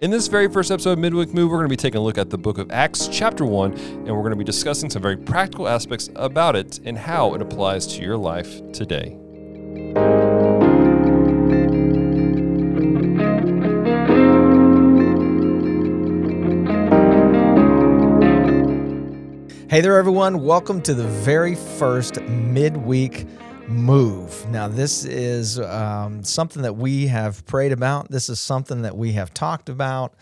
In this very first episode of Midweek Move, we're going to be taking a look at the book of Acts, chapter 1, and we're going to be discussing some very practical aspects about it and how it applies to your life today. Hey there, everyone. Welcome to the very first midweek move. Now, this is um, something that we have prayed about. This is something that we have talked about.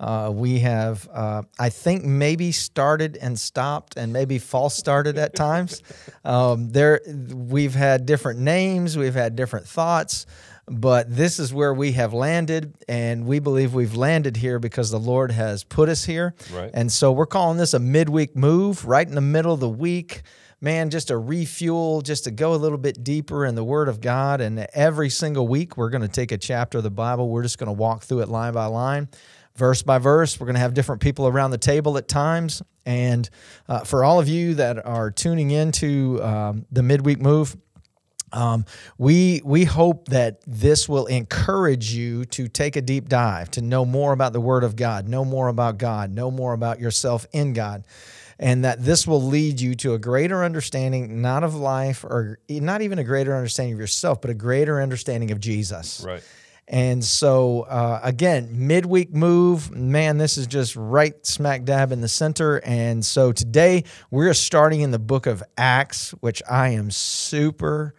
Uh, we have, uh, I think, maybe started and stopped, and maybe false started at times. Um, there, we've had different names, we've had different thoughts, but this is where we have landed, and we believe we've landed here because the Lord has put us here. Right. And so we're calling this a midweek move, right in the middle of the week. Man, just a refuel, just to go a little bit deeper in the Word of God. And every single week, we're going to take a chapter of the Bible. We're just going to walk through it line by line, verse by verse. We're going to have different people around the table at times. And uh, for all of you that are tuning into um, the midweek move, um, we we hope that this will encourage you to take a deep dive, to know more about the Word of God, know more about God, know more about yourself in God, and that this will lead you to a greater understanding, not of life or not even a greater understanding of yourself, but a greater understanding of Jesus. Right. And so, uh, again, midweek move, man, this is just right smack dab in the center. And so today we're starting in the book of Acts, which I am super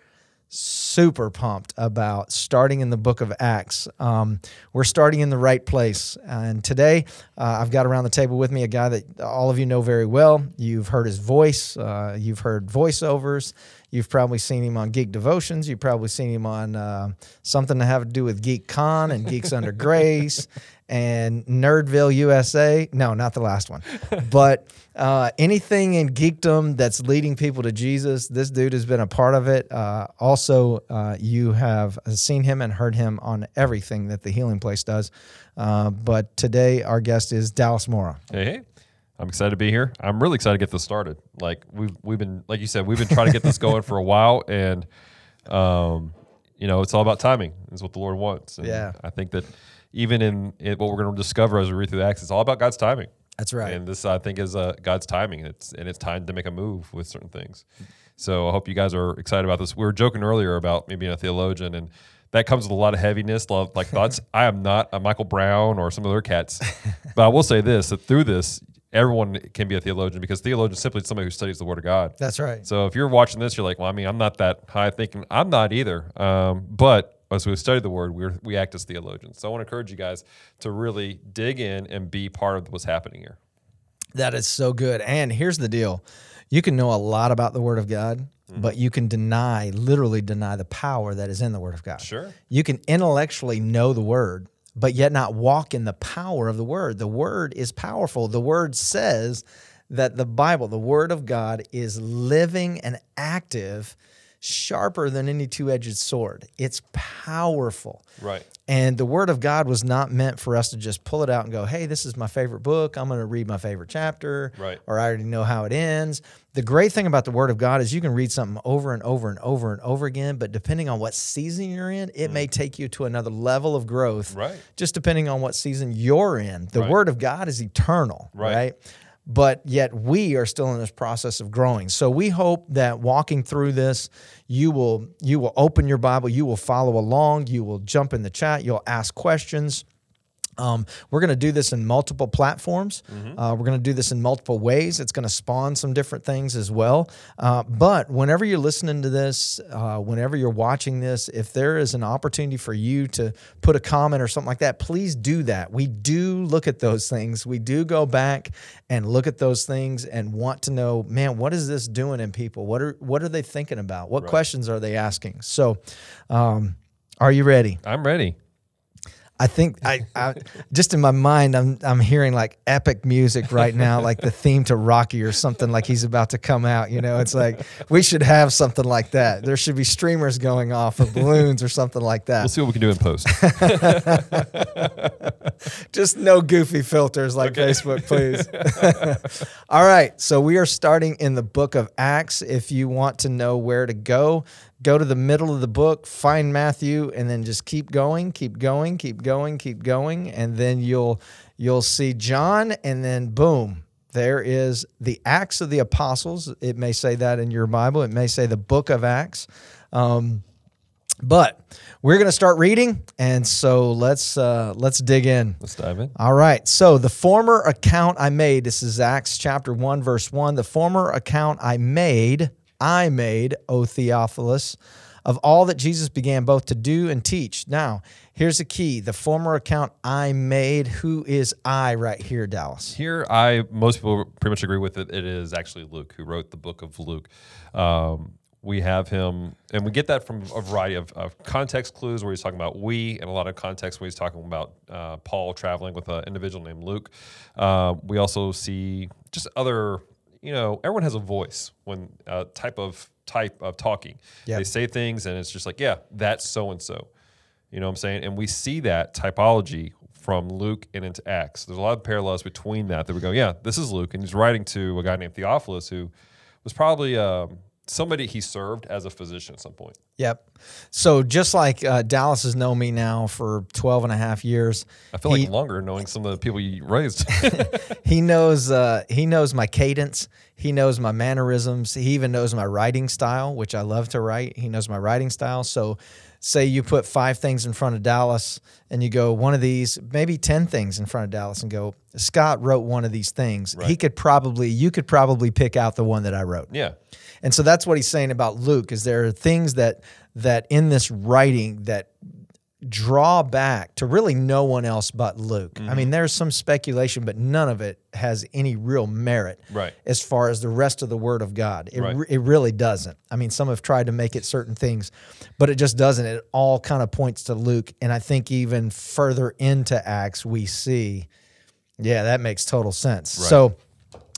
super pumped about starting in the book of Acts. Um, we're starting in the right place. And today, uh, I've got around the table with me a guy that all of you know very well. You've heard his voice, uh, you've heard voiceovers. You've probably seen him on Geek Devotions. You've probably seen him on uh, something to have to do with Geek Con and Geeks Under Grace and Nerdville USA. No, not the last one. But uh, anything in geekdom that's leading people to Jesus, this dude has been a part of it. Uh, also, uh, you have seen him and heard him on everything that the Healing Place does. Uh, but today, our guest is Dallas Mora. Hey, hey. I'm excited to be here. I'm really excited to get this started. Like we've we've been like you said, we've been trying to get this going for a while and um you know, it's all about timing. Is what the Lord wants. And Yeah. I think that even in, in what we're going to discover as we read through the Acts, it's all about God's timing. That's right. And this, I think, is uh, God's timing. It's and it's time to make a move with certain things. So I hope you guys are excited about this. We were joking earlier about me being a theologian, and that comes with a lot of heaviness, lot like thoughts. I am not a Michael Brown or some other cats, but I will say this: that through this, everyone can be a theologian because theologian is simply somebody who studies the Word of God. That's right. So if you're watching this, you're like, well, I mean, I'm not that high thinking. I'm not either. Um, but as we study the Word, we we act as theologians. So I want to encourage you guys to really dig in and be part of what's happening here. That is so good. And here's the deal you can know a lot about the Word of God, mm-hmm. but you can deny, literally deny the power that is in the Word of God. Sure. You can intellectually know the Word, but yet not walk in the power of the Word. The Word is powerful. The Word says that the Bible, the Word of God, is living and active, sharper than any two edged sword. It's powerful. Right. And the Word of God was not meant for us to just pull it out and go, hey, this is my favorite book. I'm going to read my favorite chapter. Right. Or I already know how it ends. The great thing about the Word of God is you can read something over and over and over and over again, but depending on what season you're in, it may take you to another level of growth. Mm. Right. Just depending on what season you're in. The Right. Word of God is eternal. Right. right? But yet we are still in this process of growing. So we hope that walking through this, you will you will open your Bible, you will follow along, you will jump in the chat, you'll ask questions. Um, we're going to do this in multiple platforms. Uh, we're going to do this in multiple ways. It's going to spawn some different things as well. Uh, but whenever you're listening to this, uh, whenever you're watching this, if there is an opportunity for you to put a comment or something like that, please do that. We do look at those things. We do go back and look at those things and want to know, man, what is this doing in people? What are what are they thinking about? What questions are they asking? So, um, are you ready? I'm ready. I think I, I just in my mind I'm I'm hearing like epic music right now, like the theme to Rocky or something like he's about to come out. You know, it's like we should have something like that. There should be streamers going off of balloons or something like that. We'll see what we can do in post. Just no goofy filters like Okay. Facebook, please. All right. So we are starting in the book of Acts. If you want to know where to go, go to the middle of the book, find Matthew, and then just keep going, keep going, keep going, keep going, and then you'll you'll see John, and then boom. There is the Acts of the Apostles. It may say that in your Bible. It may say the book of Acts. Um, but we're going to start reading, and so let's uh, let's dig in. Let's dive in. All right. So the former account I made, this is Acts chapter 1, verse 1. The former account I made, I made, O Theophilus, of all that Jesus began both to do and teach. Now, here's the key the former account I made. Who is I right here, Dallas? Here, I most people pretty much agree with it. It is actually Luke who wrote the book of Luke. Um, we have him, and we get that from a variety of, of context clues where he's talking about we, and a lot of context where he's talking about uh, Paul traveling with an individual named Luke. Uh, we also see just other, you know, everyone has a voice when uh, type of type of talking. Yep. They say things, and it's just like, yeah, that's so and so. You know what I'm saying? And we see that typology from Luke and into Acts. There's a lot of parallels between that that we go, yeah, this is Luke. And he's writing to a guy named Theophilus who was probably um, somebody he served as a physician at some point. Yep. So just like uh, Dallas has known me now for 12 and a half years, I feel he, like longer knowing some of the people you raised. he knows uh, he knows my cadence. He knows my mannerisms. He even knows my writing style, which I love to write. He knows my writing style. So, say you put five things in front of Dallas, and you go one of these, maybe ten things in front of Dallas, and go Scott wrote one of these things. He could probably you could probably pick out the one that I wrote. yeah. And so that's what he's saying about Luke is there are things that that in this writing that draw back to really no one else but Luke. I mean, mm-hmm. there's some speculation, but none of it has any real merit Right. as far as the rest of the Word of God. It, Right. re- it really doesn't. I mean, some have tried to make it certain things, but it just doesn't. It all kind of points to Luke. And I think even further into Acts, we see, yeah, that makes total sense. So,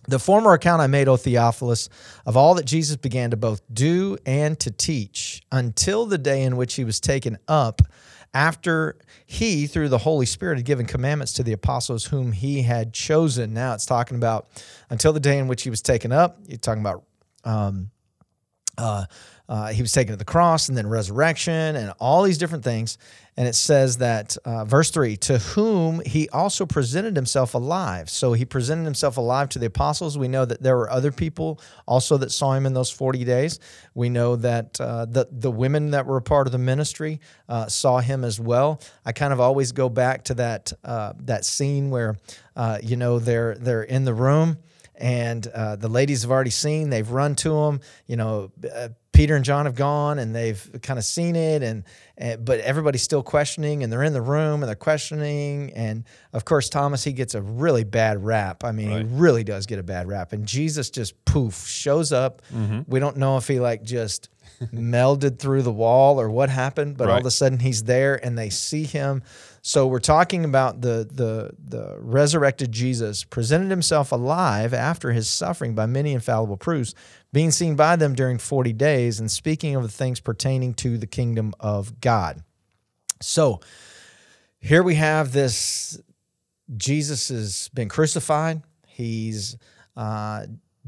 the former account I made, O Theophilus, of all that Jesus began to both do and to teach until the day in which he was taken up, after he, through the Holy Spirit, had given commandments to the apostles whom he had chosen. Now it's talking about until the day in which he was taken up. You're talking about um, uh, uh, he was taken to the cross and then resurrection and all these different things. And it says that, uh, verse 3, to whom he also presented himself alive. So he presented himself alive to the apostles. We know that there were other people also that saw him in those 40 days. We know that uh, the, the women that were a part of the ministry uh, saw him as well. I kind of always go back to that, uh, that scene where, uh, you know, they're, they're in the room and uh, the ladies have already seen. They've run to him. You know, Peter and John have gone, and they've kind of seen it, and, and but everybody's still questioning, and they're in the room and they're questioning, and of course Thomas he gets a really bad rap. I mean, he really does get a bad rap, and Jesus just poof shows up. Mm-hmm. We don't know if he like just melded through the wall or what happened, but all of a sudden he's there, and they see him. So we're talking about the the the resurrected Jesus presented himself alive after his suffering by many infallible proofs, being seen by them during 40 days and speaking of the things pertaining to the kingdom of God. So here we have this Jesus has been crucified. He's uh,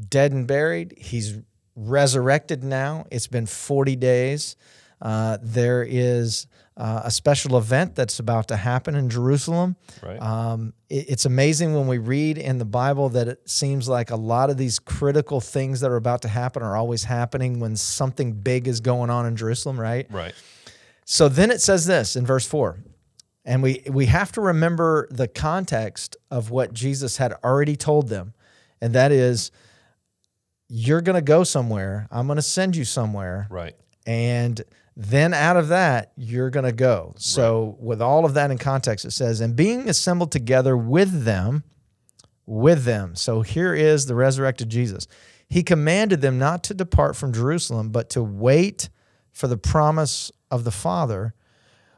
dead and buried. He's resurrected now. It's been 40 days. Uh, there is uh, a special event that's about to happen in Jerusalem. Right. Um, it- it's amazing when we read in the Bible that it seems like a lot of these critical things that are about to happen are always happening when something big is going on in Jerusalem, right? right. So then it says this in verse 4. And we we have to remember the context of what Jesus had already told them. And that is you're going to go somewhere. I'm going to send you somewhere. Right. And then out of that, you're going to go. So, with all of that in context, it says, and being assembled together with them, with them. So, here is the resurrected Jesus. He commanded them not to depart from Jerusalem, but to wait for the promise of the Father,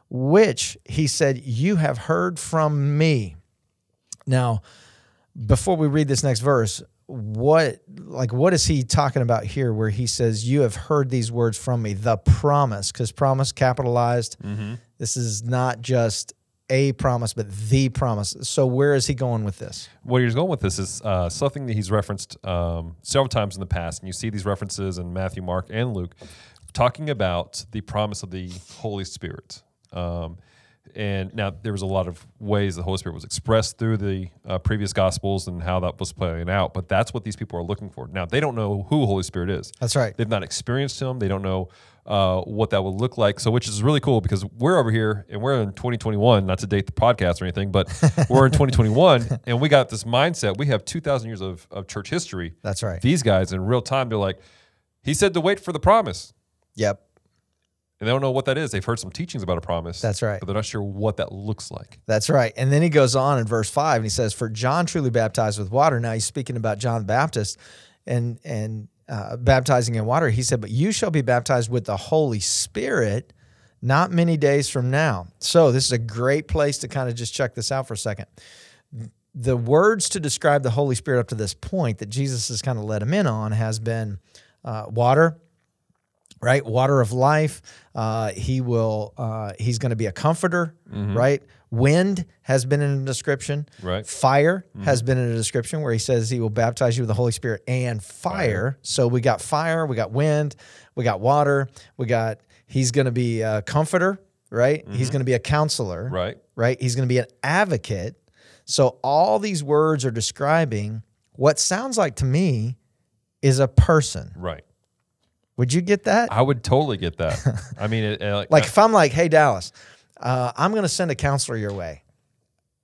which he said, You have heard from me. Now, before we read this next verse, what like what is he talking about here where he says you have heard these words from me the promise because promise capitalized this is not just a promise, but the promise. So where is he going with this? Where he's going with this is uh, something that he's referenced um, several times in the past, and you see these references in Matthew, Mark, and Luke, talking about the promise of the Holy Spirit. Um, and now there was a lot of ways the Holy Spirit was expressed through the uh, previous Gospels and how that was playing out. But that's what these people are looking for. Now they don't know who Holy Spirit is. That's right. They've not experienced Him. They don't know uh, what that would look like. So, which is really cool because we're over here and we're in 2021. Not to date the podcast or anything, but we're in 2021 and we got this mindset. We have 2,000 years of, of church history. That's right. These guys in real time, they're like, He said to wait for the promise Yep. And they don't know what that is. They've heard some teachings about a promise. That's right. But they're not sure what that looks like. That's right. And then he goes on in verse five and he says, For John truly baptized with water. Now he's speaking about John the Baptist and and uh, baptizing in water. He said, But you shall be baptized with the Holy Spirit not many days from now. So this is a great place to kind of just check this out for a second. The words to describe the Holy Spirit up to this point that Jesus has kind of let him in on has been uh, water, right? Water of life. Uh, he will. Uh, he's going to be a comforter, right? Wind has been in a description. Right. Fire has been in a description where he says he will baptize you with the Holy Spirit and fire. So we got fire, we got wind, we got water, we got. He's going to be a comforter, right? He's going to be a counselor, Right. right? He's going to be an advocate. So all these words are describing what sounds like to me is a person. Right. Would you get that? I would totally get that. I mean, it, it, Like if I'm like, hey Dallas, uh, I'm going to send a counselor your way.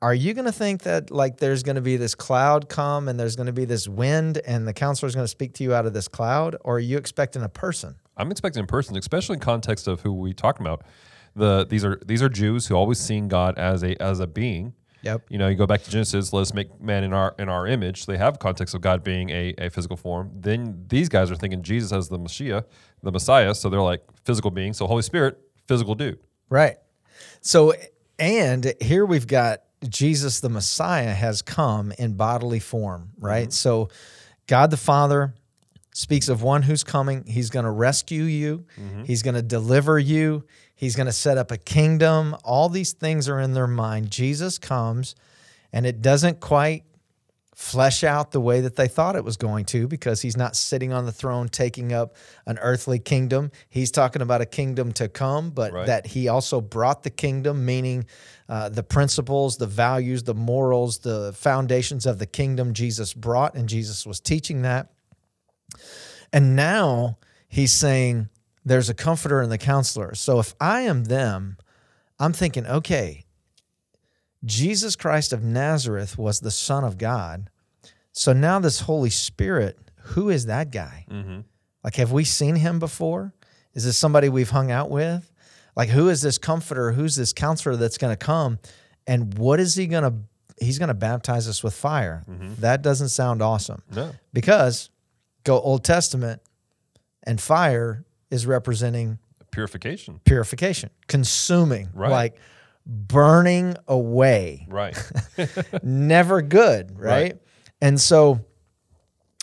Are you going to think that like there's going to be this cloud come and there's going to be this wind and the counselor is going to speak to you out of this cloud, or are you expecting a person? I'm expecting a person, especially in context of who we talked about. The these are these are Jews who always seen God as a as a being. Yep. You know, you go back to Genesis, let us make man in our in our image. They have context of God being a, a physical form. Then these guys are thinking Jesus as the Messiah, the Messiah. So they're like physical being. So Holy Spirit, physical dude. Right. So, and here we've got Jesus the Messiah has come in bodily form, right? Mm-hmm. So, God the Father speaks of one who's coming. He's going to rescue you, mm-hmm. He's going to deliver you, He's going to set up a kingdom. All these things are in their mind. Jesus comes, and it doesn't quite flesh out the way that they thought it was going to because he's not sitting on the throne taking up an earthly kingdom. He's talking about a kingdom to come, but Right. that he also brought the kingdom, meaning uh, the principles, the values, the morals, the foundations of the kingdom Jesus brought, and Jesus was teaching that. And now he's saying there's a comforter and the counselor. So if I am them, I'm thinking, okay, Jesus Christ of Nazareth was the Son of God. So now this Holy Spirit, who is that guy? Mm-hmm. Like, have we seen him before? Is this somebody we've hung out with? Like, who is this comforter? Who's this counselor that's going to come? And what is he going to? He's going to baptize us with fire. Mm-hmm. That doesn't sound awesome No. because go Old Testament and fire is representing Purification. purification, consuming, Right. like burning away Right. never good, right? Right. And so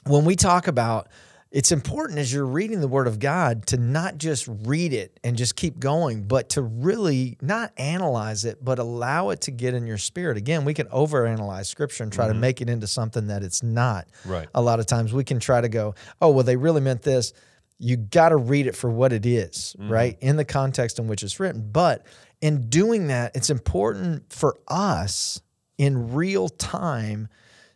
when we talk about it's important as you're reading the word of God to not just read it and just keep going, but to really not analyze it, but allow it to get in your spirit. Again, we can overanalyze scripture and try to mm-hmm. make it into something that it's not. Right. A lot of times we can try to go, oh, well, they really meant this. You got to read it for what it is, mm-hmm. right? In the context in which it's written. But in doing that, it's important for us in real time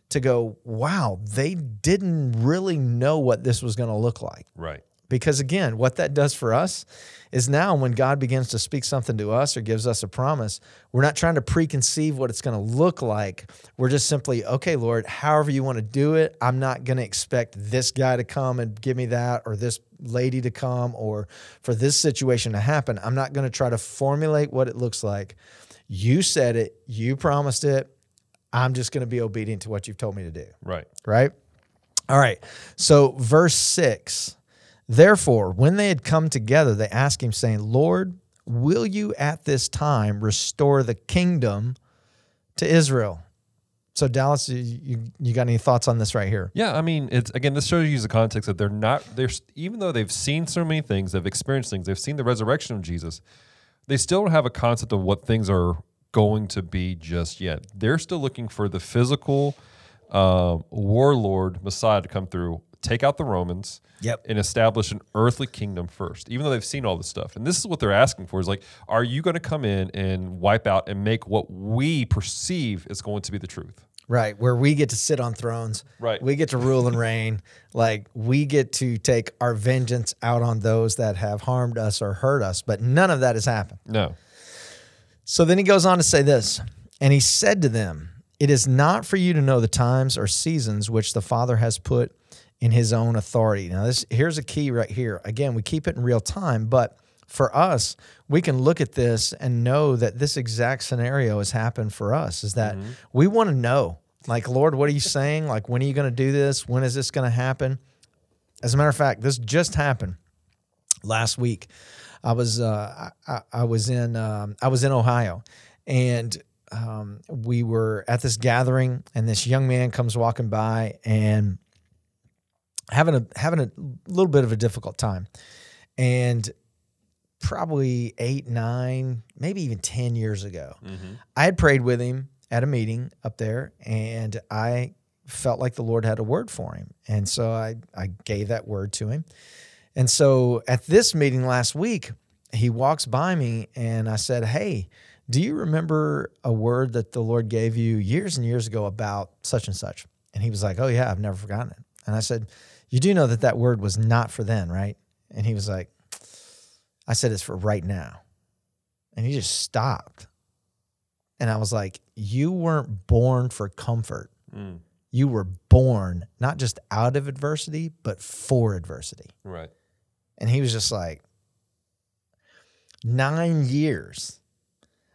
to go, wow, they didn't really know what this was going to look like. right. Because again, what that does for us is now when God begins to speak something to us or gives us a promise, we're not trying to preconceive what it's going to look like. We're just simply, okay, Lord, however you want to do it, I'm not going to expect this guy to come and give me that or this lady to come or for this situation to happen. I'm not going to try to formulate what it looks like. You said it, you promised it. I'm just going to be obedient to what you've told me to do Right. right? All right. So, verse six. Therefore, when they had come together, they asked him, saying, Lord, will you at this time restore the kingdom to Israel? So, Dallas, you, you, got any thoughts on this right here? Yeah, I mean, it's again. This shows you the context that they're not. They're even though they've seen so many things, they've experienced things, they've seen the resurrection of Jesus. They still don't have a concept of what things are going to be just yet. They're still looking for the physical um, warlord Messiah to come through, take out the Romans, Yep. and establish an earthly kingdom first. Even though they've seen all this stuff, and this is what they're asking for: is like, are you going to come in and wipe out and make what we perceive is going to be the truth? Right, where we get to sit on thrones. Right. We get to rule and reign. Like we get to take our vengeance out on those that have harmed us or hurt us, but none of that has happened. No. So then he goes on to say this, and he said to them, It is not for you to know the times or seasons which the Father has put in his own authority. Now, this here's a key right here. Again, we keep it in real time, but for us, we can look at this and know that this exact scenario has happened for us. Is that we want to know, like, Lord, what are you saying? Like, when are you going to do this? When is this going to happen? As a matter of fact, this just happened last week. I was uh, I, I- I was in um, I was in Ohio, and um, we were at this gathering, and this young man comes walking by and having a having a little bit of a difficult time, and probably eight, nine, maybe even ten years ago, mm-hmm. I had prayed with him at a meeting up there, and I felt like the Lord had a word for him, and so I I gave that word to him. And so at this meeting last week, he walks by me and I said, Hey, do you remember a word that the Lord gave you years and years ago about such and such? And he was like, Oh, yeah, I've never forgotten it. And I said, You do know that that word was not for then, right? And he was like, I said, It's for right now. And he just stopped. And I was like, You weren't born for comfort. Mm. You were born not just out of adversity, but for adversity. Right. And he was just like, nine years.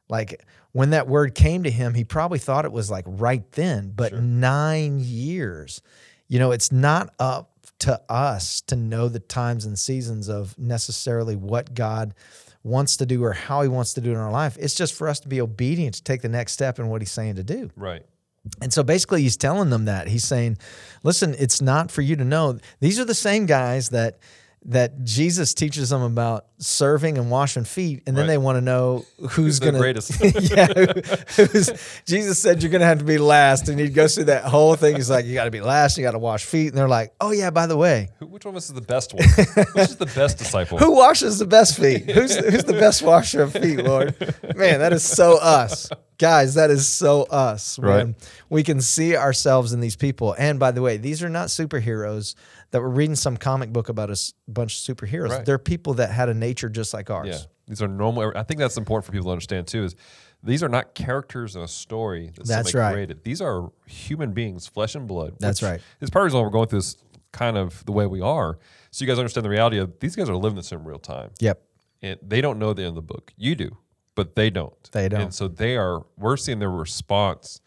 Like when that word came to him, he probably thought it was like right then, but Sure. nine years. You know, it's not up to us to know the times and seasons of necessarily what God wants to do or how he wants to do it in our life. It's just for us to be obedient to take the next step in what he's saying to do. Right. And so basically, he's telling them that he's saying, "Listen, it's not for you to know. These are the same guys that that Jesus teaches them about serving and washing feet, and then Right. they want to know who's the going to greatest? yeah, who- who's, Jesus said you're going to have to be last, and he goes through that whole thing. He's like, you got to be last, you got to wash feet, and they're like, oh yeah, by the way, Who, which one of us is the best one? Which is the best disciple? who washes the best feet? Who's who's the best washer of feet, Lord? Man, that is so us. Guys, that is so us. Right. We can see ourselves in these people. And by the way, these are not superheroes that we're reading some comic book about a bunch of superheroes. Right. They're people that had a nature just like ours. Yeah, these are normal. I think that's important for people to understand too. Is these are not characters in a story that That's somebody right. created. These are human beings, flesh and blood. That's right. Is part of the reason why we're going through this kind of the way we are. So you guys understand the reality of these guys are living this in real time, Yep. and they don't know the end of the book. You do, but they don't. They don't. And so they are. We're seeing their response,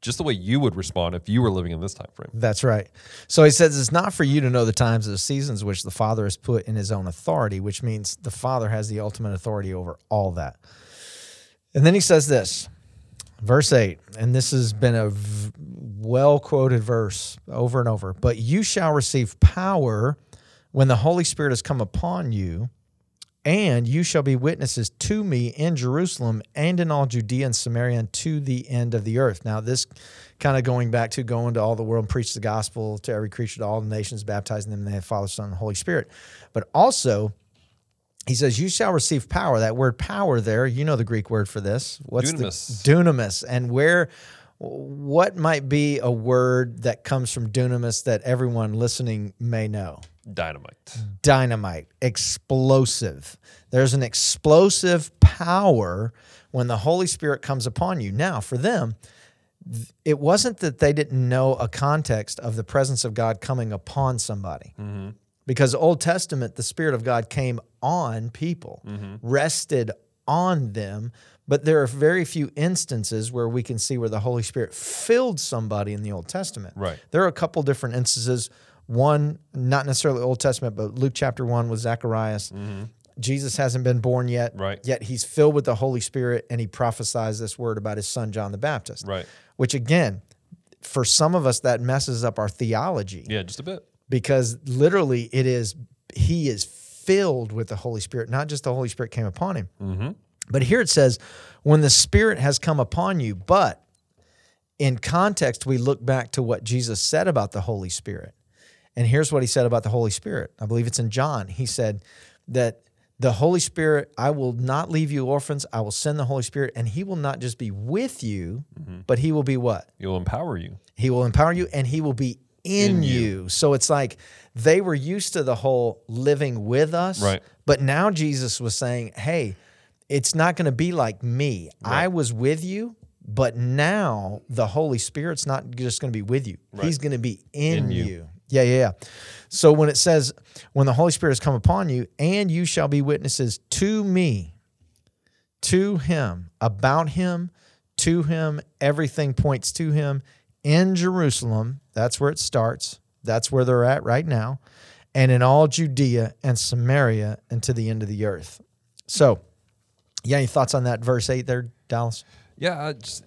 just the way you would respond if you were living in this time frame. That's right. So he says it's not for you to know the times of the seasons which the Father has put in his own authority, which means the Father has the ultimate authority over all that. And then he says this, verse 8, and this has been a v- well quoted verse over and over. But you shall receive power when the Holy Spirit has come upon you, and you shall be witnesses to me in Jerusalem and in all Judea and Samaria and to the end of the earth. Now, this kind of going back to going to all the world and preach the gospel to every creature, to all the nations, baptizing them in the name of the Father, Son, and Holy Spirit. But also, he says, You shall receive power. That word power there, you know the Greek word for this. What's Dunamis. the dunamis? And where, what might be a word that comes from dunamis that everyone listening may know? Dynamite. dynamite, explosive. There's an explosive power when the Holy Spirit comes upon you. Now, for them, it wasn't that they didn't know a context of the presence of God coming upon somebody. Mm-hmm. Because Old Testament, the Spirit of God came on people, mm-hmm. rested on them. But there are very few instances where we can see where the Holy Spirit filled somebody in the Old Testament. Right. There are a couple different instances. One, not necessarily Old Testament, but Luke chapter one with Zacharias. Mm-hmm. Jesus hasn't been born yet. Right. Yet he's filled with the Holy Spirit and he prophesies this word about his son John the Baptist. Right. Which again, for some of us that messes up our theology Yeah, just a bit. because literally it is he is filled with the Holy Spirit, not just the Holy Spirit came upon him. Mm-hmm. But here it says, when the Spirit has come upon you, but in context, we look back to what Jesus said about the Holy Spirit. And here's what he said about the Holy Spirit. I believe it's in John. He said that the Holy Spirit, I will not leave you orphans. I will send the Holy Spirit, and he will not just be with you, but he will be what? He'll empower you. He will empower you and he will be in, In you. you. So it's like they were used to the whole living with us. Right. But now Jesus was saying, hey, it's not going to be like me. I was with you, but now the Holy Spirit's not just going to be with you, He's going to be in, In you. you. Yeah, yeah, yeah. So when it says, when the Holy Spirit has come upon you, and you shall be witnesses to me, to him, about him, to him, everything points to him in Jerusalem. That's where it starts. That's where they're at right now. And in all Judea and Samaria and to the end of the earth. So, yeah, any thoughts on that verse 8 there, Dallas? Yeah, just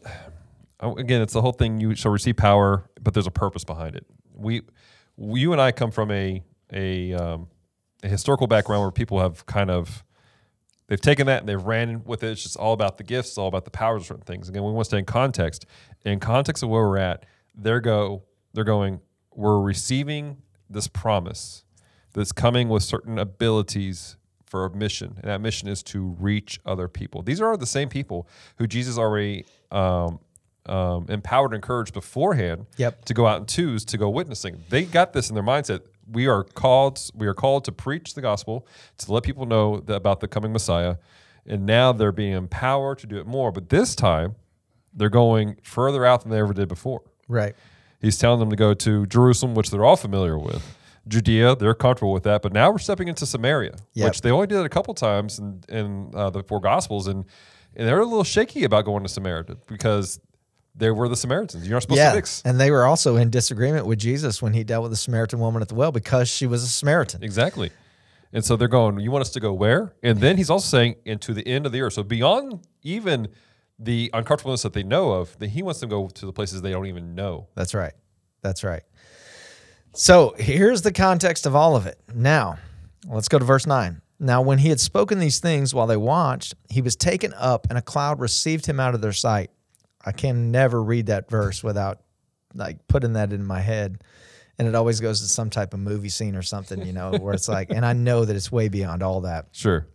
again, it's the whole thing. You shall receive power, but there's a purpose behind it. We, you and I come from a a, um, a historical background where people have kind of they've taken that and they've ran with it. It's just all about the gifts, all about the powers of certain things. Again, we want to stay in context. In context of where we're at, they're go they're going. We're receiving this promise that's coming with certain abilities for a mission, and that mission is to reach other people. These are the same people who Jesus already um, um, empowered and encouraged beforehand Yep. to go out in twos to go witnessing. They got this in their mindset. We are called. We are called to preach the gospel to let people know about the coming Messiah, and now they're being empowered to do it more. But this time, they're going further out than they ever did before. Right. He's telling them to go to Jerusalem, which they're all familiar with. Judea, they're comfortable with that. But now we're stepping into Samaria, Yep. which they only did it a couple times in, in uh, the four Gospels. And, and they're a little shaky about going to Samaria because they were the Samaritans. You're not supposed Yeah. to mix. And they were also in disagreement with Jesus when he dealt with the Samaritan woman at the well because she was a Samaritan. Exactly. And so they're going, You want us to go where? And then he's also saying, And to the end of the earth. So beyond even the uncomfortableness that they know of, that he wants them to go to the places they don't even know. That's right. That's right. So here's the context of all of it. Now, let's go to verse 9. Now, when he had spoken these things while they watched, he was taken up, and a cloud received him out of their sight. I can never read that verse without like putting that in my head. And it always goes to some type of movie scene or something, you know, where it's like, and I know that it's way beyond all that. Sure.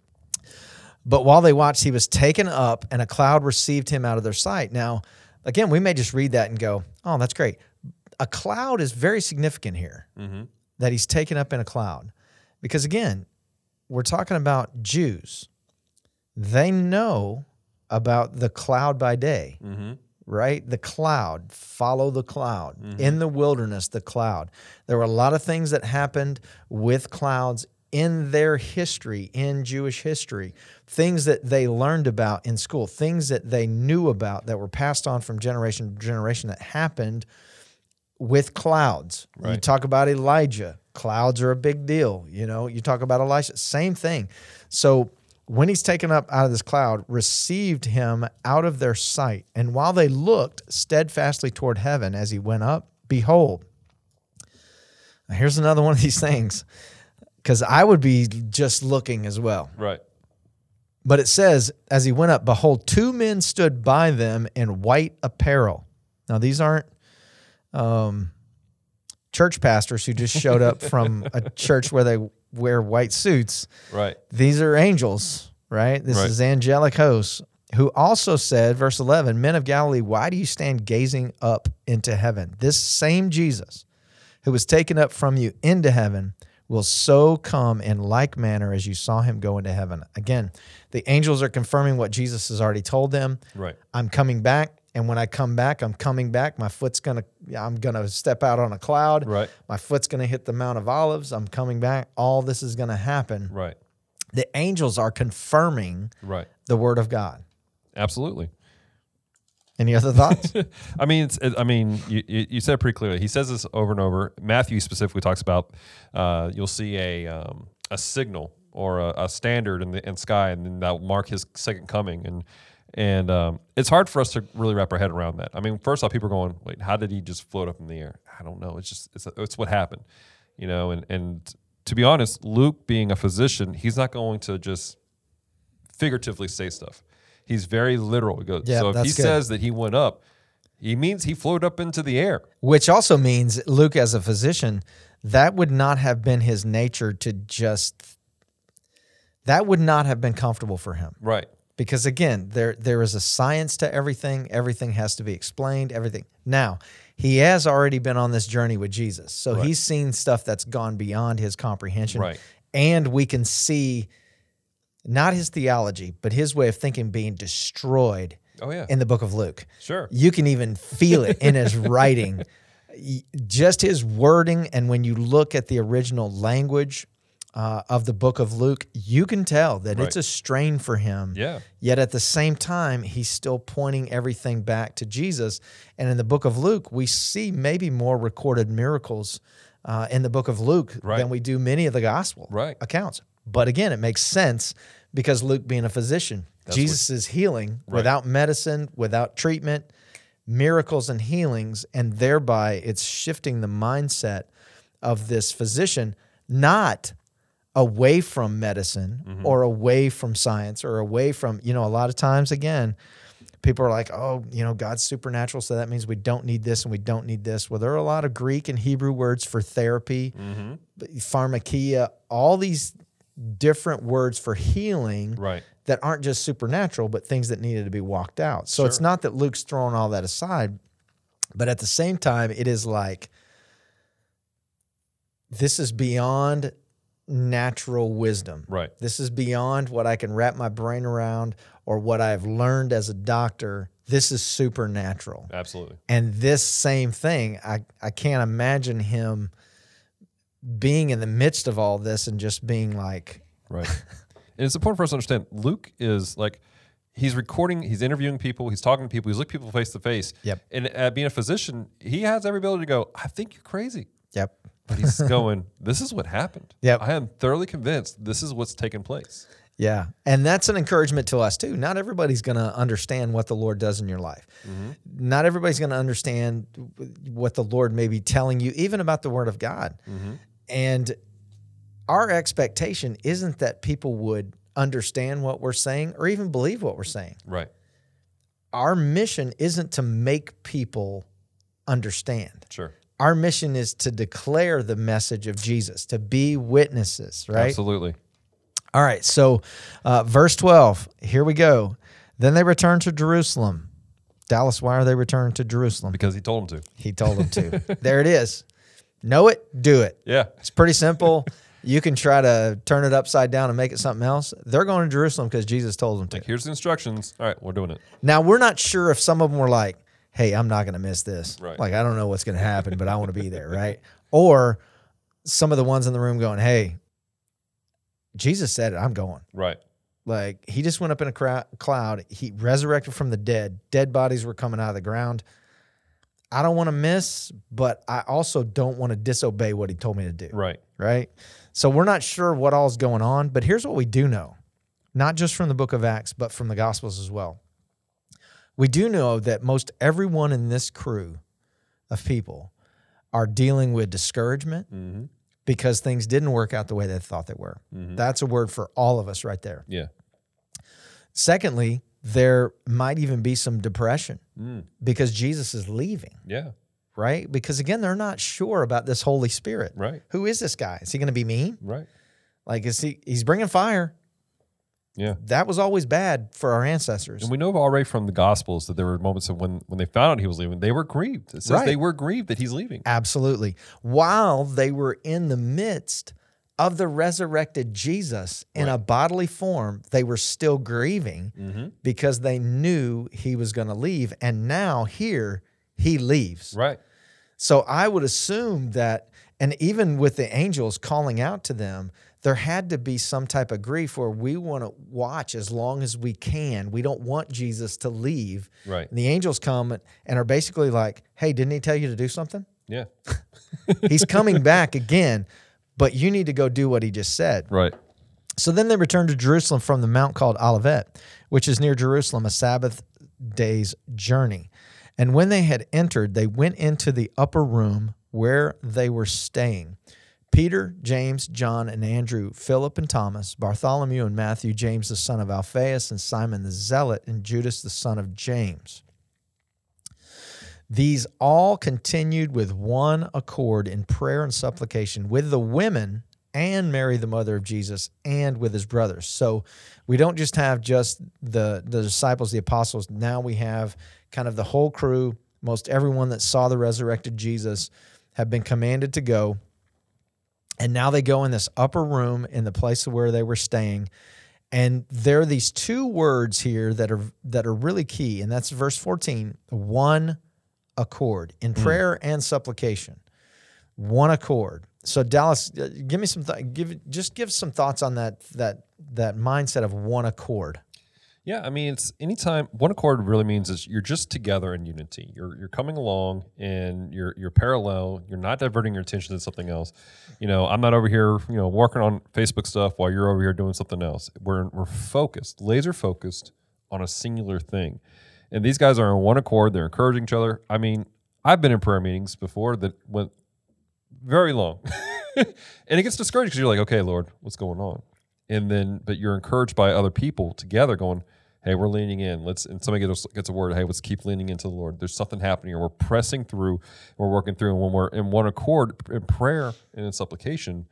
But while they watched, he was taken up, and a cloud received him out of their sight. Now, again, we may just read that and go, "Oh, that's great." A cloud is very significant here. Mm-hmm. That he's taken up in a cloud, because again, we're talking about Jews. They know about the cloud by day, mm-hmm. right? The cloud, follow the cloud. Mm-hmm. In the wilderness, the cloud. There were a lot of things that happened with clouds in their history, in Jewish history, things that they learned about in school, things that they knew about that were passed on from generation to generation that happened with clouds. You talk about Elijah, clouds are a big deal. You know, you talk about Elisha, same thing. So when he's taken up out of this cloud, received him out of their sight. And while they looked steadfastly toward heaven as he went up, behold, now here's another one of these things, because I would be just looking as well. Right. But it says, as he went up, behold, two men stood by them in white apparel. Now, these aren't um, church pastors who just showed up from a church where they wear white suits. Right. These are angels, right? This Right. is angelic hosts who also said, verse 11, Men of Galilee, why do you stand gazing up into heaven? This same Jesus who was taken up from you into heaven will so come in like manner as you saw him go into heaven. Again, the angels are confirming what Jesus has already told them. Right. I'm coming back. And when I come back, I'm coming back. My foot's gonna, I'm gonna step out on a cloud. Right. My foot's gonna hit the Mount of Olives. I'm coming back. All this is gonna happen. Right. The angels are confirming Right. the word of God. Absolutely. Any other thoughts? I mean, it's, it, I mean, you, you said it pretty clearly. He says this over and over. Matthew specifically talks about uh, you'll see a um, a signal or a, a standard in the in sky, and then that will mark his second coming. And and um, it's hard for us to really wrap our head around that. I mean, first off, people are going, "Wait, how did he just float up in the air?" I don't know. It's just it's it's what happened, you know. And and to be honest, Luke being a physician, he's not going to just figuratively say stuff. He's very literal. He goes, Yeah, so if he good. says that he went up, he means he floated up into the air. Which also means Luke, as a physician, that would not have been his nature to just. That would not have been comfortable for him. Right. because again there there is a science to everything everything has to be explained everything now he has already been on this journey with jesus so Right. he's seen stuff that's gone beyond his comprehension Right. and we can see not his theology but his way of thinking being destroyed Oh yeah. in the book of luke sure. you can even feel it in his writing just his wording and when you look at the original language uh, of the book of luke you can tell that it's a strain for him Yeah. Yet at the same time, he's still pointing everything back to Jesus. And in the book of Luke, we see maybe more recorded miracles uh, in the book of Luke Right. than we do many of the gospel Right. accounts. But again, it makes sense because Luke, being a physician, Jesus is healing Right. without medicine, without treatment, miracles and healings. And thereby, it's shifting the mindset of this physician, not away from medicine Mm-hmm. or away from science or away from, you know, a lot of times again, people are like, oh, you know, God's supernatural. So that means we don't need this and we don't need this. Well, there are a lot of Greek and Hebrew words for therapy, Mm-hmm. pharmakia, all these different words for healing Right. that aren't just supernatural, but things that needed to be walked out. So it's not that Luke's throwing all that aside, but at the same time, it is like this is beyond natural wisdom. Right. This is beyond what I can wrap my brain around or what I've learned as a doctor. This is supernatural. Absolutely. And this same thing, I, I can't imagine him being in the midst of all this and just being like, Right. and it's important for us to understand Luke is like he's recording, he's interviewing people, he's talking to people, he's looking people face to face. Yep. And uh, being a physician, he has every ability to go, I think you're crazy. yep, But he's going, this is what happened. Yep. I am thoroughly convinced this is what's taken place. Yeah. And that's an encouragement to us too. Not everybody's going to understand what the Lord does in your life. Not everybody's going to understand what the Lord may be telling you, even about the Word of God. And our expectation isn't that people would understand what we're saying or even believe what we're saying. Right. Our mission isn't to make people understand. Sure. Our mission is to declare the message of Jesus, to be witnesses, right? Absolutely. All right. So, uh, verse 12, here we go. Then they returned to Jerusalem. Dallas, why are they returned to Jerusalem? Because he told them to. He told them to. there it is. Know it, do it. Yeah. It's pretty simple. You can try to turn it upside down and make it something else. They're going to Jerusalem because Jesus told them to. Here's the instructions. All right, we're doing it. Now, we're not sure if some of them were like, hey, I'm not going to miss this. Right. Like, I don't know what's going to happen, but I want to be there, right? Or some of the ones in the room going, hey, Jesus said it, I'm going. Right. Like he just went up in a crowd, cloud. He resurrected from the dead. Dead bodies were coming out of the ground. I don't want to miss, but I also don't want to disobey what he told me to do. Right. Right. So we're not sure what all's going on, but here's what we do know not just from the book of Acts, but from the Gospels as well. We do know that most everyone in this crew of people are dealing with discouragement Mm-hmm. because things didn't work out the way they thought they were. Mhm. That's a word for all of us right there. Yeah. Secondly, there might even be some depression Mm. because Jesus is leaving, Yeah. right? Because again, they're not sure about this Holy Spirit. Right. Who is this guy? Is he going to be mean? Right. Like, is he? He's bringing fire. Yeah. That was always bad for our ancestors. And we know already from the Gospels that there were moments of when when they found out he was leaving, they were grieved. It says Right. they were grieved that he's leaving. Absolutely. While they were in the midst of the resurrected Jesus in a bodily form, they were still grieving Mm-hmm. because they knew he was going to leave. And now here he leaves. Right. So I would assume that, and even with the angels calling out to them, there had to be some type of grief where we want to watch as long as we can. We don't want Jesus to leave. Right. And the angels come and are basically like, hey, didn't he tell you to do something? Yeah. He's coming back again, but you need to go do what he just said. Right. So then they returned to Jerusalem from the mount called Olivet, which is near Jerusalem, a Sabbath day's journey. And when they had entered, they went into the upper room where they were staying. Peter, James, John, and Andrew, Philip and Thomas, Bartholomew and Matthew, James the son of Alphaeus, and Simon the Zealot, and Judas the son of James. These all continued with one accord in prayer and supplication with the women and Mary, the mother of Jesus, and with his brothers. So we don't just have just the, the disciples, the apostles. Now we have kind of the whole crew, most everyone that saw the resurrected Jesus have been commanded to go. And now they go in this upper room in the place where they were staying. And there are these two words here that are that are really key, and that's verse 14, one accord in prayer and supplication. One accord. So Dallas, uh, give me some th- give just give some thoughts on that that that mindset of one accord. Yeah, I mean, it's anytime one accord really means is you're just together in unity. You're you're coming along and you're you're parallel. You're not diverting your attention to something else. You know, I'm not over here, you know, working on Facebook stuff while you're over here doing something else. We're we're focused, laser focused on a singular thing. And these guys are in one accord. They're encouraging each other. I mean, I've been in prayer meetings before that went very long, and it gets discouraged because you're like, okay, Lord, what's going on? And then, but you're encouraged by other people together, going, hey, we're leaning in. Let's and somebody gets, gets a word. Hey, let's keep leaning into the Lord. There's something happening, and we're pressing through. We're working through, and when we're in one accord in prayer and in supplication,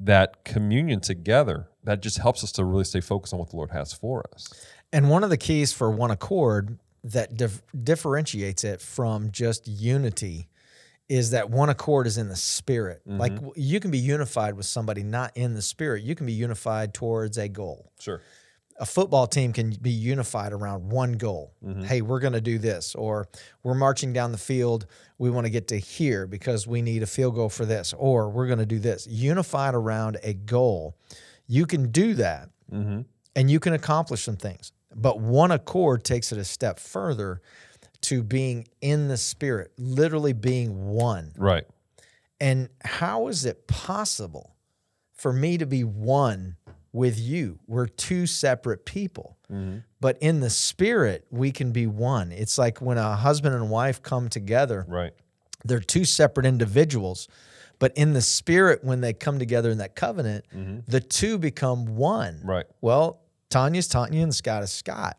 that communion together that just helps us to really stay focused on what the Lord has for us. And one of the keys for one accord that dif- differentiates it from just unity is that one accord is in the spirit. Like mm-hmm. you can be unified with somebody not in the spirit. You can be unified towards a goal. Sure. A football team can be unified around one goal. Mm-hmm. Hey, we're going to do this or we're marching down the field, we want to get to here because we need a field goal for this or we're going to do this. Unified around a goal. You can do that mm-hmm. and you can accomplish some things. But one accord takes it a step further to being in the spirit, literally being one. Right. And how is it possible for me to be one with you? We're two separate people. Mm-hmm. But in the spirit, we can be one. It's like when a husband and wife come together, Right. they're two separate individuals. But in the spirit, when they come together in that covenant, mm-hmm. the two become one. Right. Well, Tanya's Tanya and Scott is Scott.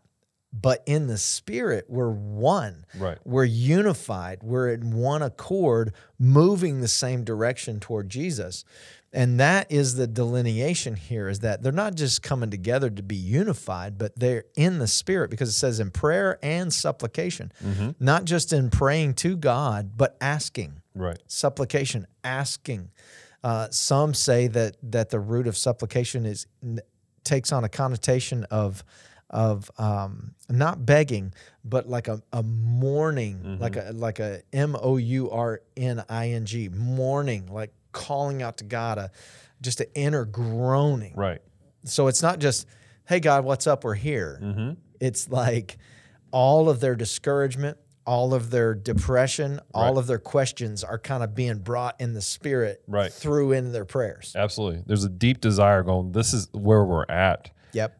But in the spirit, we're one. Right. We're unified. We're in one accord, moving the same direction toward Jesus. And that is the delineation here is that they're not just coming together to be unified, but they're in the spirit because it says in prayer and supplication, not just in praying to God, but asking Right. supplication, asking. Uh, some say that that the root of supplication is takes on a connotation of of um, not begging, but like a, a mourning, like a like a M O U R N I N G, mourning, like calling out to God, a just an inner groaning. Right. So it's not just, hey God, what's up? We're here. It's like all of their discouragement, all of their depression, all Right. of their questions are kind of being brought in the spirit Right. through in their prayers. Absolutely. There's a deep desire going, this is where we're at. Yep.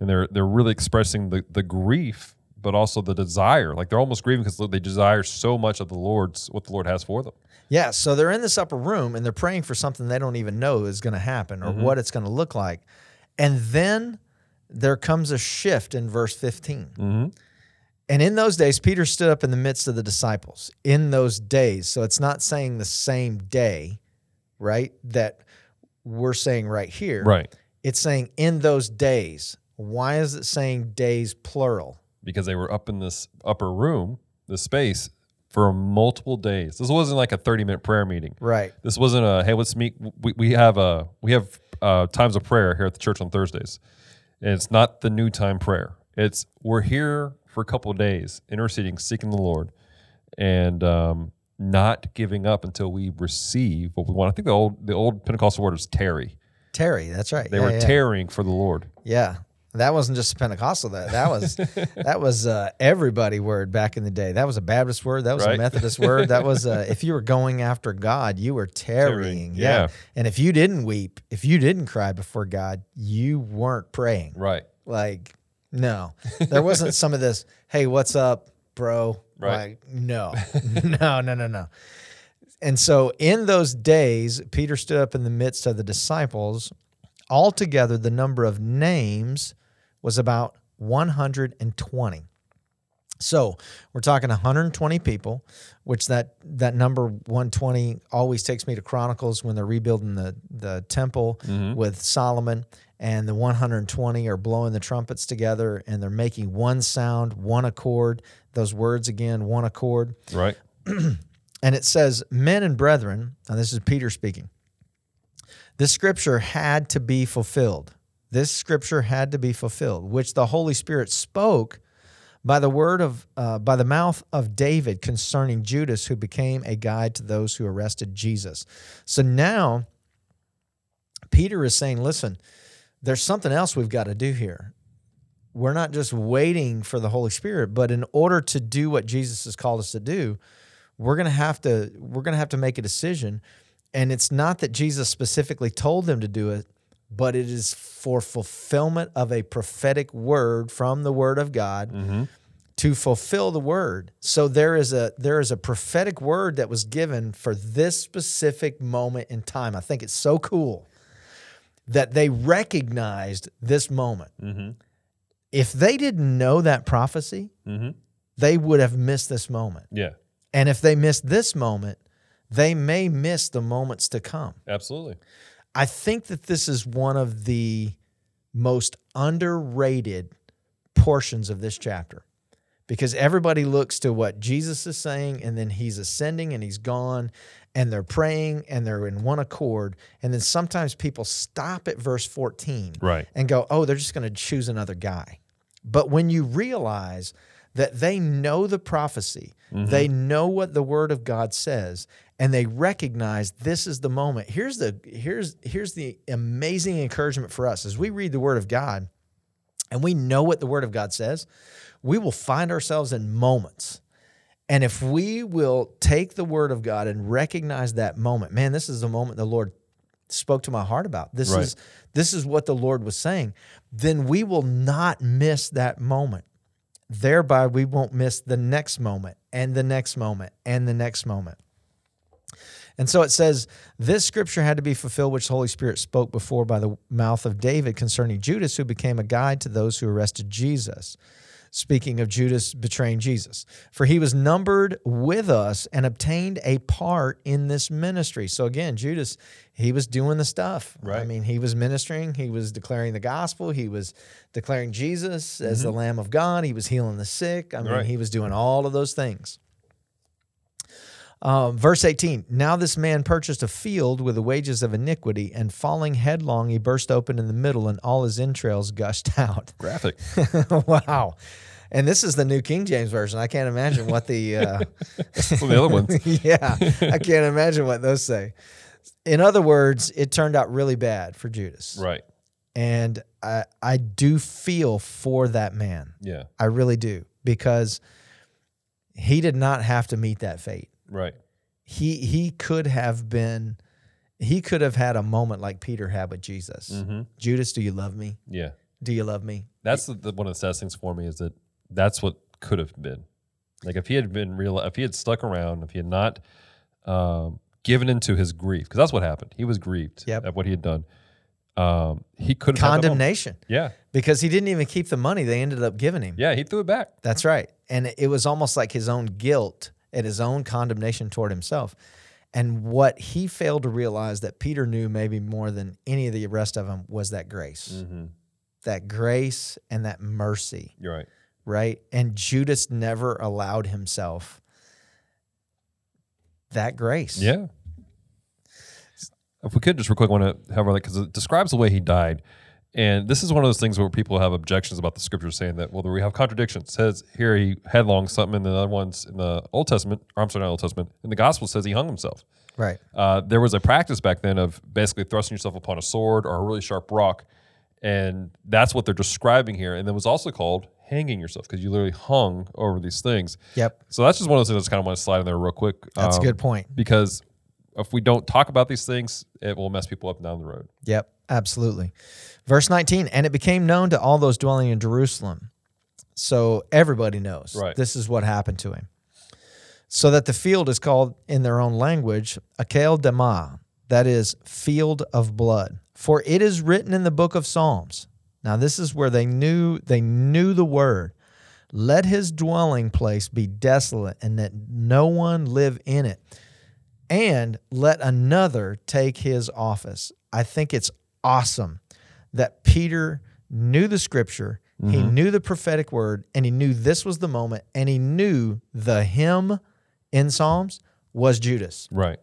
And they're they're really expressing the, the grief, but also the desire. Like they're almost grieving because they desire so much of the Lord's what the Lord has for them. Yeah. So they're in this upper room and they're praying for something they don't even know is going to happen or mm-hmm. what it's going to look like. And then there comes a shift in verse 15. Mm-hmm. And in those days, Peter stood up in the midst of the disciples. In those days. So it's not saying the same day, right? That we're saying right here. Right. It's saying in those days. Why is it saying days plural? Because they were up in this upper room, this space, for multiple days. This wasn't like a 30 minute prayer meeting. Right. This wasn't a hey, let's meet. We, we have a we have uh, times of prayer here at the church on Thursdays, and it's not the new time prayer. It's we're here for a couple of days, interceding, seeking the Lord, and um, not giving up until we receive what we want. I think the old the old Pentecostal word is tarry. Terry, that's right. They Yeah, were yeah. tarrying for the Lord. Yeah. That wasn't just a Pentecostal. That that was that was uh, everybody word back in the day. That was a Baptist word. That was a Methodist word. That was uh, if you were going after God, you were tarrying. Tarrying, Yeah. yeah. And if you didn't weep, if you didn't cry before God, you weren't praying. Right. Like no, there wasn't some of this. Hey, what's up, bro? Right. Like no, no, no, no, no. And so in those days, Peter stood up in the midst of the disciples. Altogether, the number of names was about 120. So we're talking 120 people, which that that number 120 always takes me to Chronicles when they're rebuilding the the temple mm-hmm. with Solomon, and the 120 are blowing the trumpets together, and they're making one sound, one accord. Those words again, one accord. Right. And it says, Men and brethren, and this is Peter speaking, this scripture had to be fulfilled. This scripture had to be fulfilled, which the Holy Spirit spoke by the word of, uh, by the mouth of David concerning Judas, who became a guide to those who arrested Jesus. So now Peter is saying, Listen, there's something else we've got to do here. We're not just waiting for the Holy Spirit, but in order to do what Jesus has called us to do, we're to have to we're going to have to make a decision and it's not that Jesus specifically told them to do it but it is for fulfillment of a prophetic word from the word of God mm-hmm. to fulfill the word. So there is a there is a prophetic word that was given for this specific moment in time. I think it's so cool that they recognized this moment. Mm-hmm. If they didn't know that prophecy mm-hmm. they would have missed this moment. Yeah. and if they missed this moment, they may miss the moments to come. Absolutely. I think that this is one of the most underrated portions of this chapter because everybody looks to what Jesus is saying and then he's ascending and he's gone and they're praying and they're in one accord. And then sometimes people stop at verse 14 Right. and go, oh, they're just going to choose another guy. But when you realize that they know the prophecy, mm-hmm. they know what the word of God says, and they recognize this is the moment. Here's the here's here's the amazing encouragement for us as we read the word of God and we know what the word of God says, we will find ourselves in moments. And if we will take the word of God and recognize that moment, man, this is the moment the Lord spoke to my heart about. This Right. is this is what the Lord was saying. Then we will not miss that moment. Thereby we won't miss the next moment and the next moment and the next moment. And so it says, This scripture had to be fulfilled, which the Holy Spirit spoke before by the mouth of David concerning Judas, who became a guide to those who arrested Jesus. Speaking of Judas betraying Jesus, for he was numbered with us and obtained a part in this ministry. So again, Judas, he was doing the stuff. Right. I mean, he was ministering, he was declaring the gospel, he was declaring Jesus as the mm-hmm. Lamb of God, he was healing the sick. I mean, Right. he was doing all of those things. Um, verse 18 Now this man purchased a field with the wages of iniquity, and falling headlong, he burst open in the middle, and all his entrails gushed out. Graphic. wow. And this is the New King James Version. I can't imagine what the. Uh, of the other ones. yeah, I can't imagine what those say. In other words, it turned out really bad for Judas. Right. And I, I do feel for that man. Yeah. I really do, because he did not have to meet that fate. Right. he he could have been he could have had a moment like Peter had with Jesus. Mm-hmm. Judas, do you love me? Yeah. Do you love me? That's the, the, one of the saddest things for me is that that's what could have been. Like if he had been real, if he had stuck around, if he had not um, given into his grief, because that's what happened. He was grieved Yep. at what he had done. Um, he could have. Condemnation. Yeah, Because he didn't even keep the money they ended up giving him. yeah, he threw it back. That's right. And it was almost like his own guilt and his own condemnation toward himself. And what he failed to realize that Peter knew maybe more than any of the rest of them was that grace. Mm-hmm. That grace and that mercy. You're right. right? And Judas never allowed himself that grace. Yeah. If we could just real quick, want to have a like because it describes the way he died, and this is one of those things where people have objections about the scripture saying that well, we have contradictions. It says here he headlong something, and the other ones in the Old Testament, or I'm sorry, not Old Testament, in the Gospel says he hung himself. Right. Uh, there was a practice back then of basically thrusting yourself upon a sword or a really sharp rock, and that's what they're describing here. And it was also called hanging yourself because you literally hung over these things. Yep. So that's just one of those things I just kind of want to slide in there real quick. That's a Um, good point. because if we don't talk about these things, it will mess people up down the road. Yep. Absolutely. Verse 19, and it became known to all those dwelling in Jerusalem. So everybody knows Right. this is what happened to him. so that the field is called in their own language Akel Dama, that is, field of blood. For it is written in the book of Psalms. Now this is where they knew they knew the word. Let his dwelling place be desolate, and that no one live in it. And let another take his office. I think it's awesome that Peter knew the scripture, he mm-hmm. knew the prophetic word, and he knew this was the moment, and he knew the him in Psalms was Judas. Right.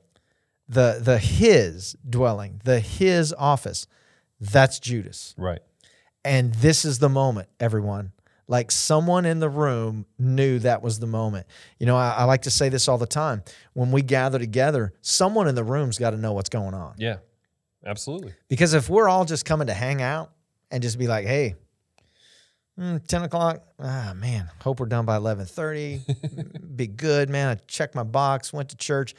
The the his dwelling, the his office, that's Judas. Right. And this is the moment, everyone. Like someone in the room knew that was the moment. You know, I, I like to say this all the time. When we gather together, someone in the room's got to know what's going on. Yeah. Absolutely. Because if we're all just coming to hang out and just be like, hey, mm, 10 o'clock, ah, man, hope we're done by 11.30. be good, man. I checked my box, went to church.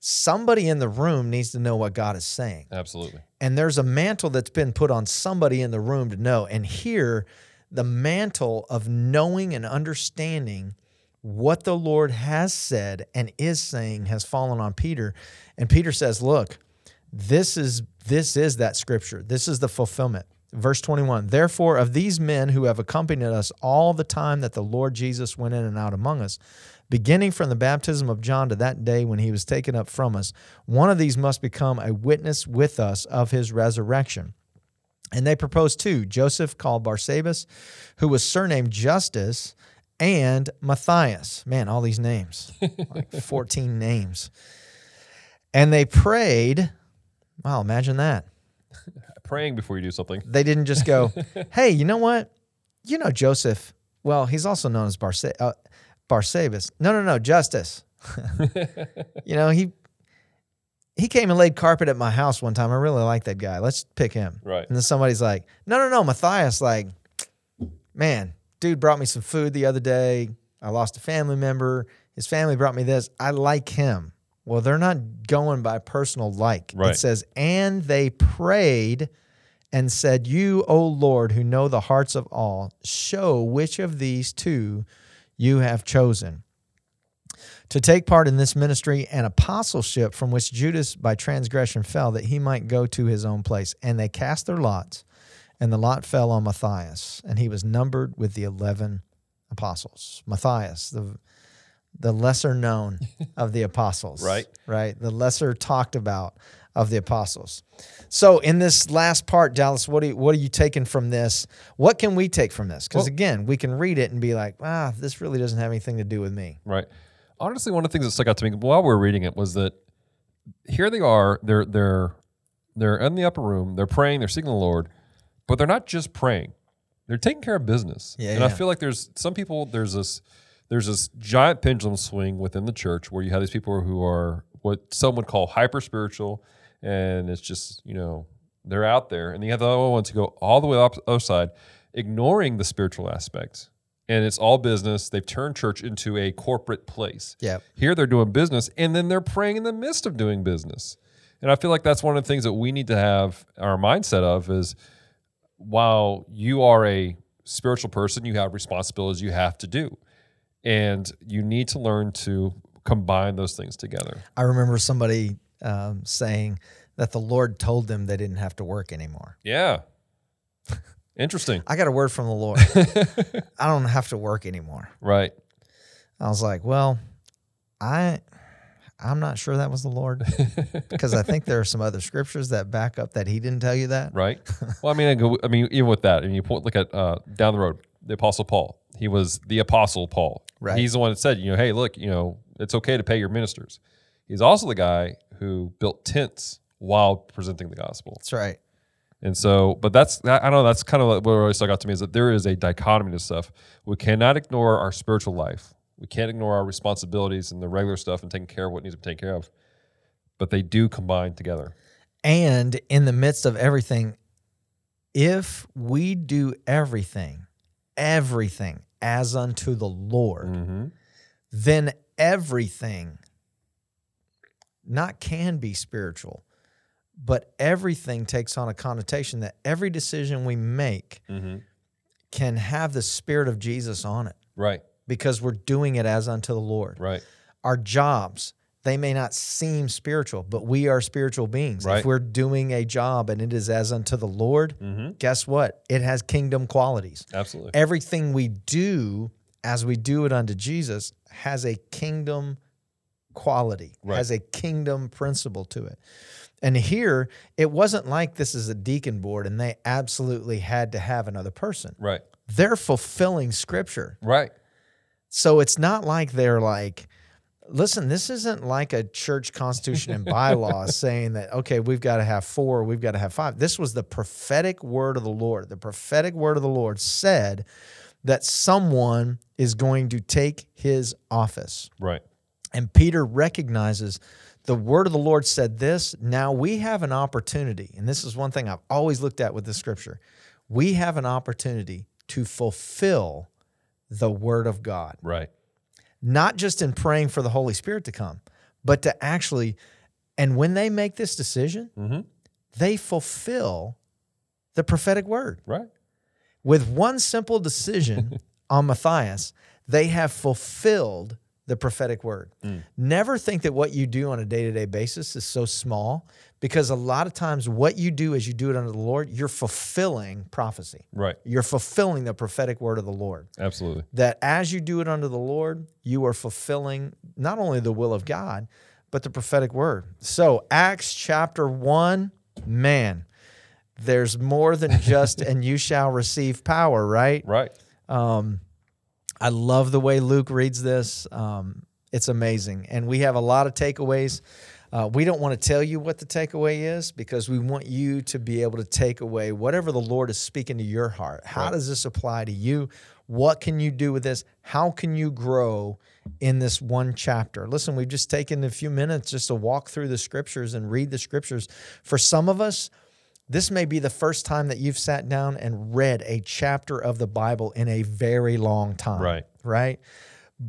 Somebody in the room needs to know what God is saying. Absolutely. And there's a mantle that's been put on somebody in the room to know. And here, the mantle of knowing and understanding what the Lord has said and is saying has fallen on Peter. And Peter says, Look, this is this is that scripture. This is the fulfillment. Verse 21 Therefore, of these men who have accompanied us all the time that the Lord Jesus went in and out among us, beginning from the baptism of John to that day when he was taken up from us, one of these must become a witness with us of his resurrection. And they proposed two Joseph, called Barsabas, who was surnamed Justus, and Matthias. Man, all these names, like 14 names. And they prayed. Wow, imagine that. Praying before you do something. They didn't just go, hey, you know what? You know Joseph. Well, he's also known as Barsa- uh, Barsabas. No, no, no, Justus. you know, he he came and laid carpet at my house one time. I really like that guy. Let's pick him. Right. And then somebody's like, no, no, no, Matthias, like, man, dude brought me some food the other day. I lost a family member. His family brought me this. I like him. Well, they're not going by personal like. Right. It says, and they prayed and said, You, O Lord, who know the hearts of all, show which of these two you have chosen to take part in this ministry and apostleship from which Judas by transgression fell, that he might go to his own place. And they cast their lots, and the lot fell on Matthias, and he was numbered with the 11 apostles. Matthias, the the lesser known of the apostles. Right. Right. The lesser talked about of the apostles. So in this last part, Dallas, what are you, what are you taking from this? What can we take from this? Because Well- again, we can read it and be like, ah, this really doesn't have anything to do with me. Right. Honestly, one of the things that stuck out to me while we were reading it was that here they are. They're they're they're in the upper room. They're praying. They're seeking the Lord, but they're not just praying. They're taking care of business. Yeah, and I feel like there's some people. There's this there's this giant pendulum swing within the church where you have these people who are what some would call hyper spiritual, and it's just you know they're out there, and you have the other ones who go all the way up the other side, ignoring the spiritual aspects. And it's all business. They've turned church into a corporate place. Yeah. Here they're doing business, and then they're praying in the midst of doing business. And I feel like that's one of the things that we need to have our mindset of is while you are a spiritual person, you have responsibilities you have to do. And you need to learn to combine those things together. I remember somebody um, saying that the Lord told them they didn't have to work anymore. Yeah. Interesting. I got a word from the Lord. I don't have to work anymore. Right. I was like, well, I I'm not sure that was the Lord because I think there are some other scriptures that back up that he didn't tell you that. Right. Well, I mean, I, go, I mean, even with that, I mean, you point, look at uh, down the road, the Apostle Paul. He was the Apostle Paul. Right. He's the one that said, you know, hey, look, you know, it's okay to pay your ministers. He's also the guy who built tents while presenting the gospel. That's right. And so, but that's I don't know. That's kind of what always stuck out to me is that there is a dichotomy to stuff. We cannot ignore our spiritual life. We can't ignore our responsibilities and the regular stuff and taking care of what needs to be taken care of. But they do combine together. And in the midst of everything, if we do everything, everything as unto the Lord, Mm-hmm. then everything not can be spiritual, but everything takes on a connotation that every decision we make Mm-hmm. can have the spirit of Jesus on it Right. because we're doing it as unto the Lord. Right. our jobs, they may not seem spiritual, but we are spiritual beings. Right. If we're doing a job and it is as unto the Lord, guess what? It has kingdom qualities. Absolutely. Everything we do as we do it unto Jesus has a kingdom quality, Right. has a kingdom principle to it. And here, it wasn't like this is a deacon board and they absolutely had to have another person. Right. They're fulfilling scripture. Right. So it's not like they're like, listen, this isn't like a church constitution and bylaws saying that, okay, we've got to have four, we've got to have five. This was the prophetic word of the Lord. The prophetic word of the Lord said that someone is going to take his office. Right. And Peter recognizes the word of the Lord said this. Now we have an opportunity, and this is one thing I've always looked at with the scripture. We have an opportunity to fulfill the word of God, Right. not just in praying for the Holy Spirit to come, but to actually, and when they make this decision, Mm-hmm. they fulfill the prophetic word. Right. With one simple decision on Matthias, they have fulfilled the prophetic word. Never think that what you do on a day to day basis is so small because a lot of times what you do as you do it under the Lord, you're fulfilling prophecy. Right. You're fulfilling the prophetic word of the Lord. Absolutely. That as you do it under the Lord, you are fulfilling not only the will of God, but the prophetic word. So, Acts chapter 1, man, there's more than just, and you shall receive power, right? Right. Um, I love the way Luke reads this. Um, it's amazing. And we have a lot of takeaways. Uh, we don't want to tell you what the takeaway is because we want you to be able to take away whatever the Lord is speaking to your heart. How Right. does this apply to you? What can you do with this? How can you grow in this one chapter? Listen, we've just taken a few minutes just to walk through the scriptures and read the scriptures. For some of us, this may be the first time that you've sat down and read a chapter of the Bible in a very long time. Right. Right.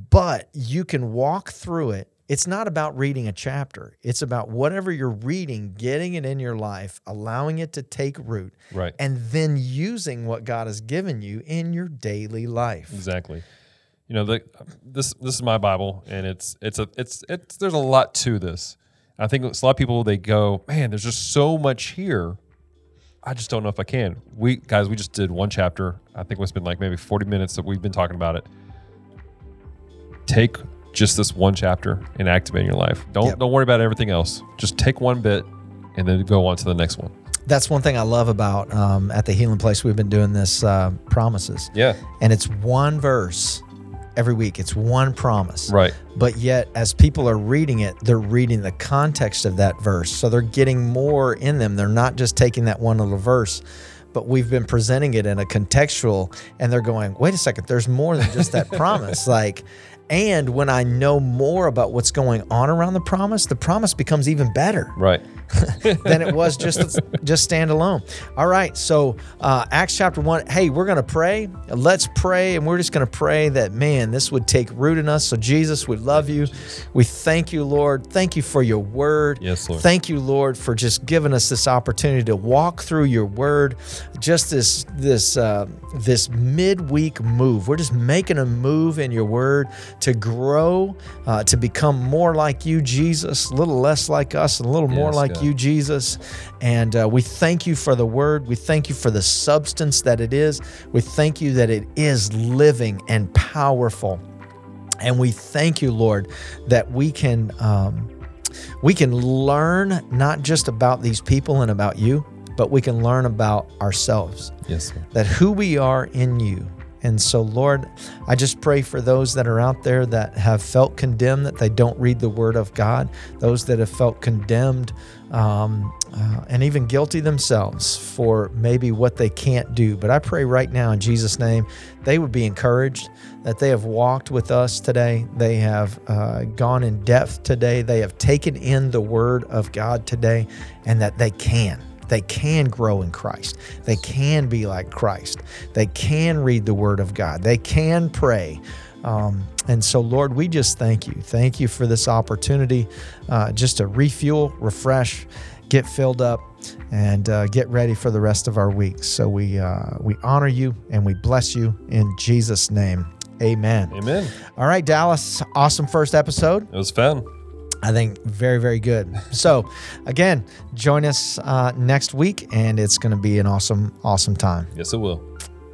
But you can walk through it. It's not about reading a chapter, it's about whatever you're reading, getting it in your life, allowing it to take root, Right. and then using what God has given you in your daily life. Exactly. You know, the, this this is my Bible, and it's it's a it's it's there's a lot to this. I think a lot of people they go, man, there's just so much here. I just don't know if I can. We guys, we just did one chapter. I think it's been like maybe 40 minutes that we've been talking about it. Take just this one chapter and activate in your life. Don't Yep. don't worry about everything else. Just take one bit and then go on to the next one. That's one thing I love about um, at the Healing Place. We've been doing this uh, promises, Yeah. and it's one verse every week. It's one promise. Right. But yet, as people are reading it, they're reading the context of that verse. So they're getting more in them. They're not just taking that one little verse, but we've been presenting it in a contextual, and they're going, wait a second, there's more than just that promise. Like, and when I know more about what's going on around the promise, the promise becomes even better Right. than it was just just stand alone. All right, so uh, Acts chapter one. Hey, we're gonna pray. Let's pray, and we're just gonna pray that man, this would take root in us. So Jesus, we love you. We thank you, Lord. Thank you for your word. Yes, Lord. Thank you, Lord, for just giving us this opportunity to walk through your word. Just this this uh, this midweek move. We're just making a move in your word to grow, uh, to become more like you, Jesus, a little less like us, and a little more like God. you, Jesus. And uh, we thank you for the word. We thank you for the substance that it is. We thank you that it is living and powerful. And we thank you, Lord, that we can um, we can learn not just about these people and about you, but we can learn about ourselves. Yes. Lord. That who we are in you. And so, Lord, I just pray for those that are out there that have felt condemned that they don't read the Word of God, those that have felt condemned um, uh, and even guilty themselves for maybe what they can't do. But I pray right now in Jesus' name, they would be encouraged that they have walked with us today. They have uh, gone in depth today. They have taken in the Word of God today, and that they can. They can grow in Christ. They can be like Christ. They can read the Word of God. They can pray. Um, and so, Lord, we just thank you. Thank you for this opportunity uh, just to refuel, refresh, get filled up, and uh, get ready for the rest of our week. So we uh, we honor you and we bless you in Jesus' name. Amen. Amen. All right, Dallas. Awesome first episode. It was fun. I think very, very good. So, again, join us uh, next week, and it's going to be an awesome, awesome time. Yes, it will.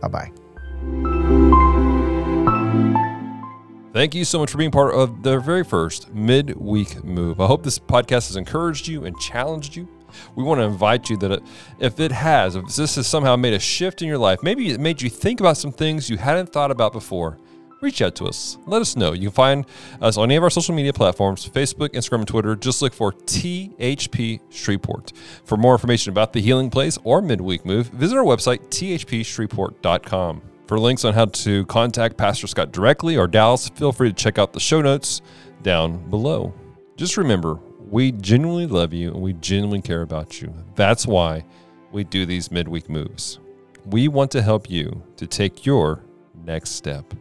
Bye bye. Thank you so much for being part of the very first midweek move. I hope this podcast has encouraged you and challenged you. We want to invite you that if it has, if this has somehow made a shift in your life, maybe it made you think about some things you hadn't thought about before, reach out to us. Let us know. You can find us on any of our social media platforms Facebook, Instagram, and Twitter. Just look for THP Shreveport. For more information about the Healing Place or Midweek Move, visit our website, thpshreveport.com. For links on how to contact Pastor Scott directly or Dallas, feel free to check out the show notes down below. Just remember, we genuinely love you and we genuinely care about you. That's why we do these midweek moves. We want to help you to take your next step.